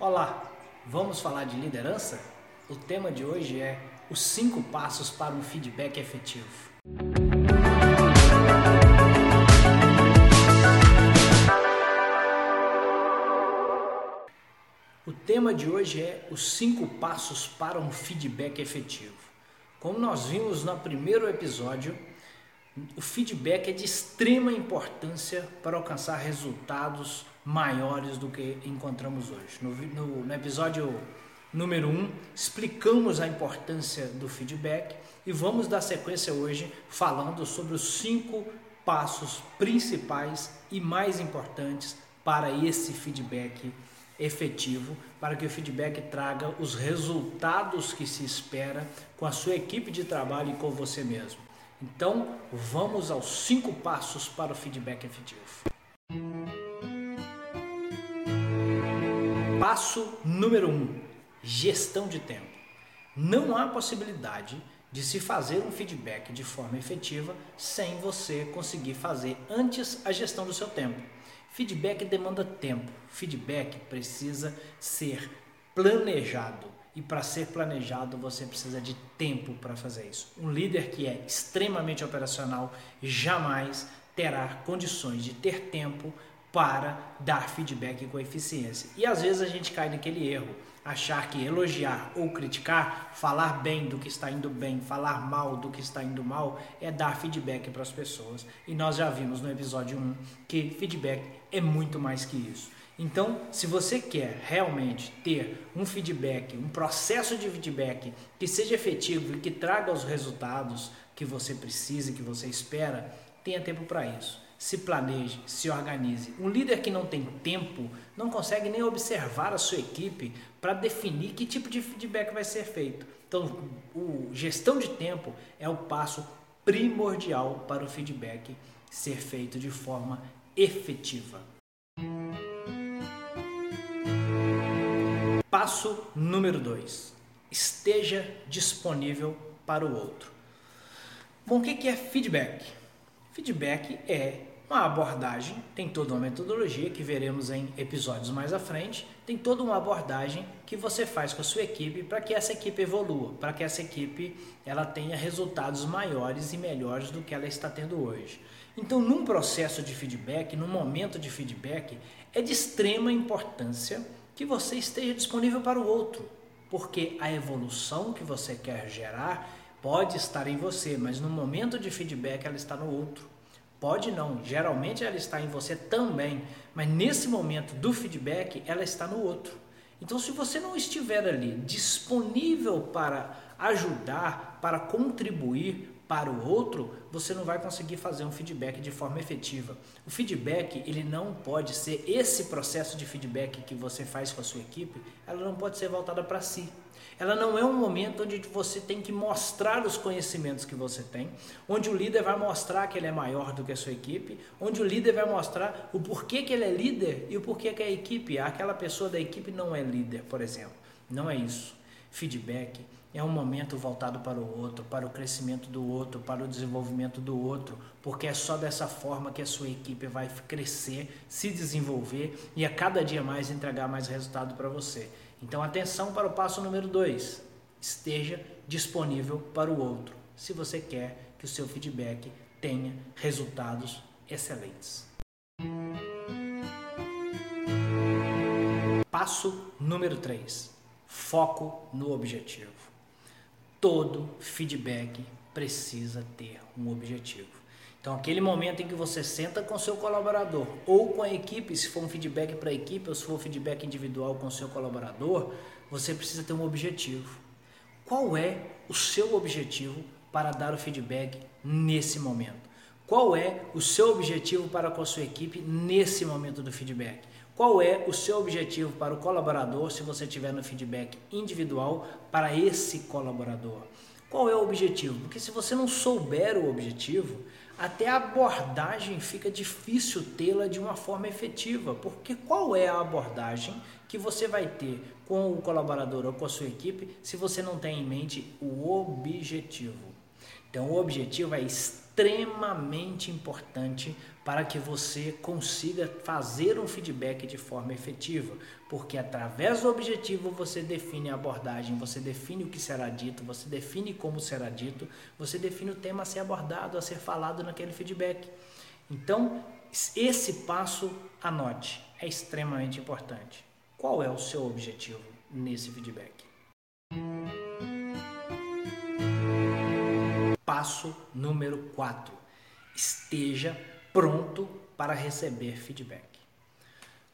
Olá, vamos falar de liderança? O tema de hoje é os cinco passos para um feedback efetivo. O tema de hoje é os cinco passos para um feedback efetivo. Como nós vimos no primeiro episódio, o feedback é de extrema importância para alcançar resultados maiores do que encontramos hoje. No, no, no episódio número 1, um, explicamos a importância do feedback e vamos dar sequência hoje falando sobre os cinco passos principais e mais importantes para esse feedback efetivo, para que o feedback traga os resultados que se espera com a sua equipe de trabalho e com você mesmo. Então, vamos aos cinco passos para o feedback efetivo. Passo número 1: um, gestão de tempo. Não há possibilidade de se fazer um feedback de forma efetiva sem você conseguir fazer antes a gestão do seu tempo. Feedback demanda tempo. Feedback precisa ser planejado. E para ser planejado, você precisa de tempo para fazer isso. Um líder que é extremamente operacional jamais terá condições de ter tempo para dar feedback com eficiência. E às vezes a gente cai naquele erro, achar que elogiar ou criticar, falar bem do que está indo bem, falar mal do que está indo mal, é dar feedback para as pessoas. E nós já vimos no episódio 1 que feedback é muito mais que isso. Então, se você quer realmente ter um feedback, um processo de feedback que seja efetivo e que traga os resultados que você precisa que você espera, tenha tempo para isso. Se planeje, se organize. Um líder que não tem tempo não consegue nem observar a sua equipe para definir que tipo de feedback vai ser feito. Então, o gestão de tempo é o passo primordial para o feedback ser feito de forma efetiva. Passo número 2: esteja disponível para o outro. Bom, o que é feedback? Feedback é uma abordagem, tem toda uma metodologia que veremos em episódios mais à frente, tem toda uma abordagem que você faz com a sua equipe para que essa equipe evolua, para que essa equipe ela tenha resultados maiores e melhores do que ela está tendo hoje. Então, num processo de feedback, num momento de feedback, é de extrema importância que você esteja disponível para o outro, porque a evolução que você quer gerar pode estar em você, mas no momento de feedback ela está no outro. Pode não, geralmente ela está em você também, mas nesse momento do feedback ela está no outro. Então, se você não estiver ali disponível para ajudar, para contribuir, para o outro, você não vai conseguir fazer um feedback de forma efetiva. O feedback, ele não pode ser esse processo de feedback que você faz com a sua equipe, ela não pode ser voltada para si. Ela não é um momento onde você tem que mostrar os conhecimentos que você tem, onde o líder vai mostrar que ele é maior do que a sua equipe, onde o líder vai mostrar o porquê que ele é líder e o porquê que a equipe, aquela pessoa da equipe não é líder, por exemplo. Não é isso. Feedback é um momento voltado para o outro, para o crescimento do outro, para o desenvolvimento do outro, porque é só dessa forma que a sua equipe vai crescer, se desenvolver e a cada dia mais entregar mais resultado para você. Então, atenção para o passo número 2. Esteja disponível para o outro, se você quer que o seu feedback tenha resultados excelentes. Passo número 3. Foco no objetivo todo feedback precisa ter um objetivo. Então, aquele momento em que você senta com seu colaborador ou com a equipe, se for um feedback para a equipe ou se for um feedback individual com seu colaborador, você precisa ter um objetivo. Qual é o seu objetivo para dar o feedback nesse momento? Qual é o seu objetivo para com a sua equipe nesse momento do feedback? Qual é o seu objetivo para o colaborador se você tiver no feedback individual para esse colaborador? Qual é o objetivo? Porque se você não souber o objetivo, até a abordagem fica difícil tê-la de uma forma efetiva. Porque qual é a abordagem que você vai ter com o colaborador ou com a sua equipe se você não tem em mente o objetivo? Então, o objetivo é extremamente importante para que você consiga fazer um feedback de forma efetiva, porque através do objetivo você define a abordagem, você define o que será dito, você define como será dito, você define o tema a ser abordado, a ser falado naquele feedback. Então, esse passo, anote, é extremamente importante. Qual é o seu objetivo nesse feedback? Passo número 4. Esteja pronto para receber feedback.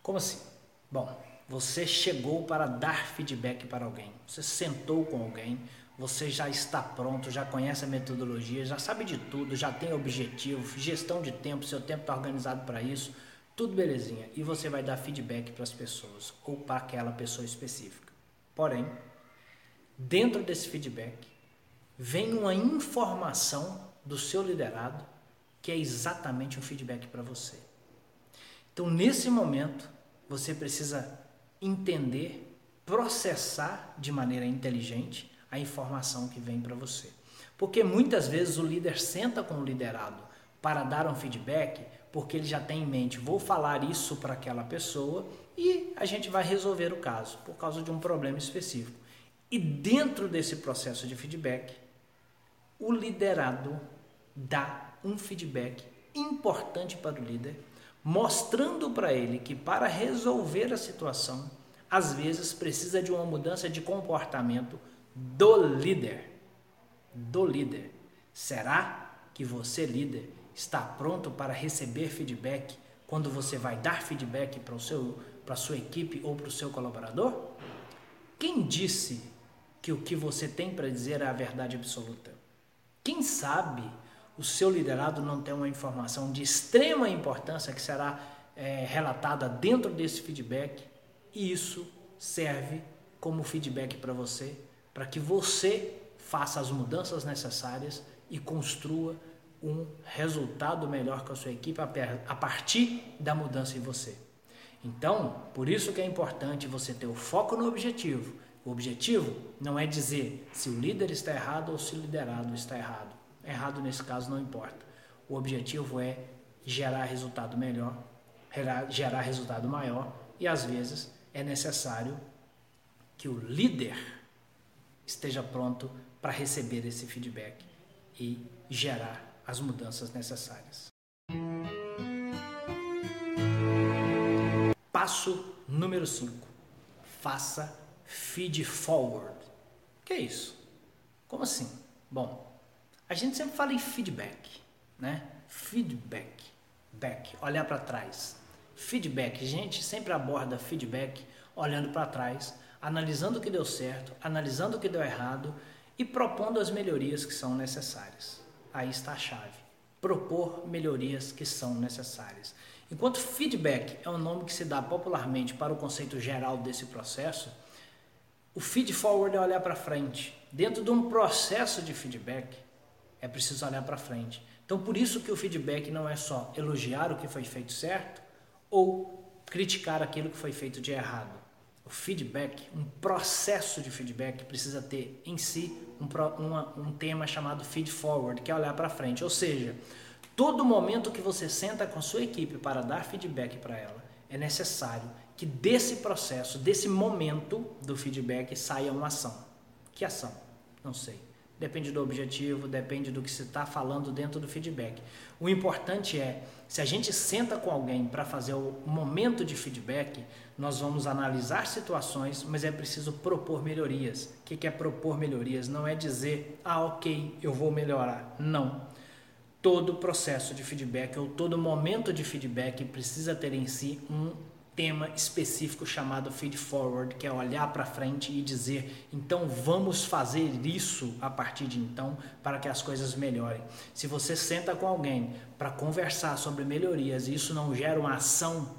Como assim? Bom, você chegou para dar feedback para alguém, você sentou com alguém, você já está pronto, já conhece a metodologia, já sabe de tudo, já tem objetivo, gestão de tempo, seu tempo está organizado para isso, tudo belezinha. E você vai dar feedback para as pessoas ou para aquela pessoa específica. Porém, dentro desse feedback, vem uma informação do seu liderado que é exatamente um feedback para você. Então, nesse momento, você precisa entender, processar de maneira inteligente a informação que vem para você. Porque muitas vezes o líder senta com o liderado para dar um feedback, porque ele já tem em mente, vou falar isso para aquela pessoa e a gente vai resolver o caso, por causa de um problema específico. E dentro desse processo de feedback, o liderado dá um feedback importante para o líder, mostrando para ele que para resolver a situação, às vezes precisa de uma mudança de comportamento do líder. Do líder. Será que você, líder, está pronto para receber feedback quando você vai dar feedback para o seu para a sua equipe ou para o seu colaborador? Quem disse que o que você tem para dizer é a verdade absoluta? Quem sabe o seu liderado não tem uma informação de extrema importância que será é, relatada dentro desse feedback e isso serve como feedback para você, para que você faça as mudanças necessárias e construa um resultado melhor com a sua equipe a partir da mudança em você. Então, por isso que é importante você ter o foco no objetivo. O objetivo não é dizer se o líder está errado ou se o liderado está errado. Errado nesse caso não importa. O objetivo é gerar resultado melhor, gerar resultado maior e às vezes é necessário que o líder esteja pronto para receber esse feedback e gerar as mudanças necessárias. Passo número 5. Faça feed forward. O que é isso? Como assim? Bom, a gente sempre fala em feedback, né? Feedback, back, olhar para trás. Feedback, a gente sempre aborda feedback olhando para trás, analisando o que deu certo, analisando o que deu errado e propondo as melhorias que são necessárias. Aí está a chave. Propor melhorias que são necessárias. Enquanto feedback é um nome que se dá popularmente para o conceito geral desse processo, o feed forward é olhar para frente. Dentro de um processo de feedback, é preciso olhar para frente. Então, por isso que o feedback não é só elogiar o que foi feito certo ou criticar aquilo que foi feito de errado. O feedback, um processo de feedback, precisa ter em si um, um tema chamado feed forward, que é olhar para frente. Ou seja, todo momento que você senta com a sua equipe para dar feedback para ela, é necessário que desse processo, desse momento do feedback, saia uma ação. Que ação? Não sei. Depende do objetivo, depende do que se está falando dentro do feedback. O importante é, se a gente senta com alguém para fazer o momento de feedback, nós vamos analisar situações, mas é preciso propor melhorias. O que é propor melhorias? Não é dizer, ah, ok, eu vou melhorar. Não. Todo processo de feedback ou todo momento de feedback precisa ter em si um tema específico chamado feed forward, que é olhar para frente e dizer, então vamos fazer isso a partir de então para que as coisas melhorem. Se você senta com alguém para conversar sobre melhorias e isso não gera uma ação,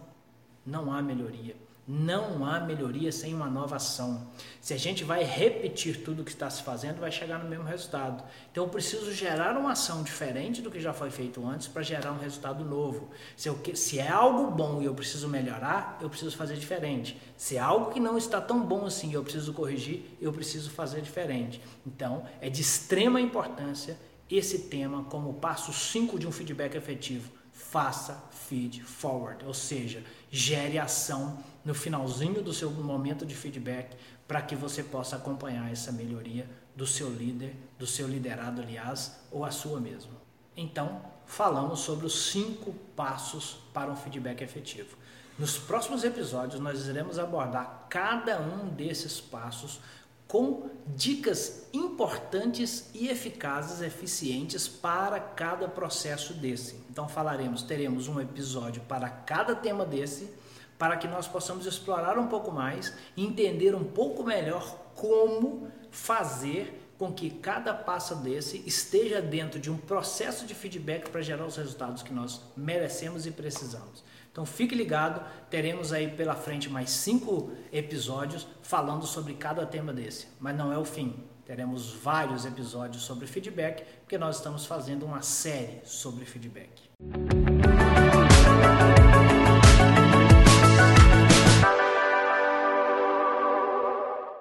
não há melhoria. Não há melhoria sem uma nova ação. Se a gente vai repetir tudo o que está se fazendo, vai chegar no mesmo resultado. Então eu preciso gerar uma ação diferente do que já foi feito antes para gerar um resultado novo. Se, eu, se é algo bom e eu preciso melhorar, eu preciso fazer diferente. Se é algo que não está tão bom assim e eu preciso corrigir, eu preciso fazer diferente. Então é de extrema importância esse tema como passo 5 de um feedback efetivo. Faça feed forward, ou seja, gere ação no finalzinho do seu momento de feedback para que você possa acompanhar essa melhoria do seu líder, do seu liderado, aliás, ou a sua mesmo. Então, falamos sobre os cinco passos para um feedback efetivo. Nos próximos episódios, nós iremos abordar cada um desses passos com dicas importantes e eficazes, eficientes para cada processo desse. Então falaremos, teremos um episódio para cada tema desse, para que nós possamos explorar um pouco mais entender um pouco melhor como fazer com que cada passo desse esteja dentro de um processo de feedback para gerar os resultados que nós merecemos e precisamos. Então fique ligado, teremos aí pela frente mais cinco episódios falando sobre cada tema desse. Mas não é o fim. Teremos vários episódios sobre feedback, porque nós estamos fazendo uma série sobre feedback.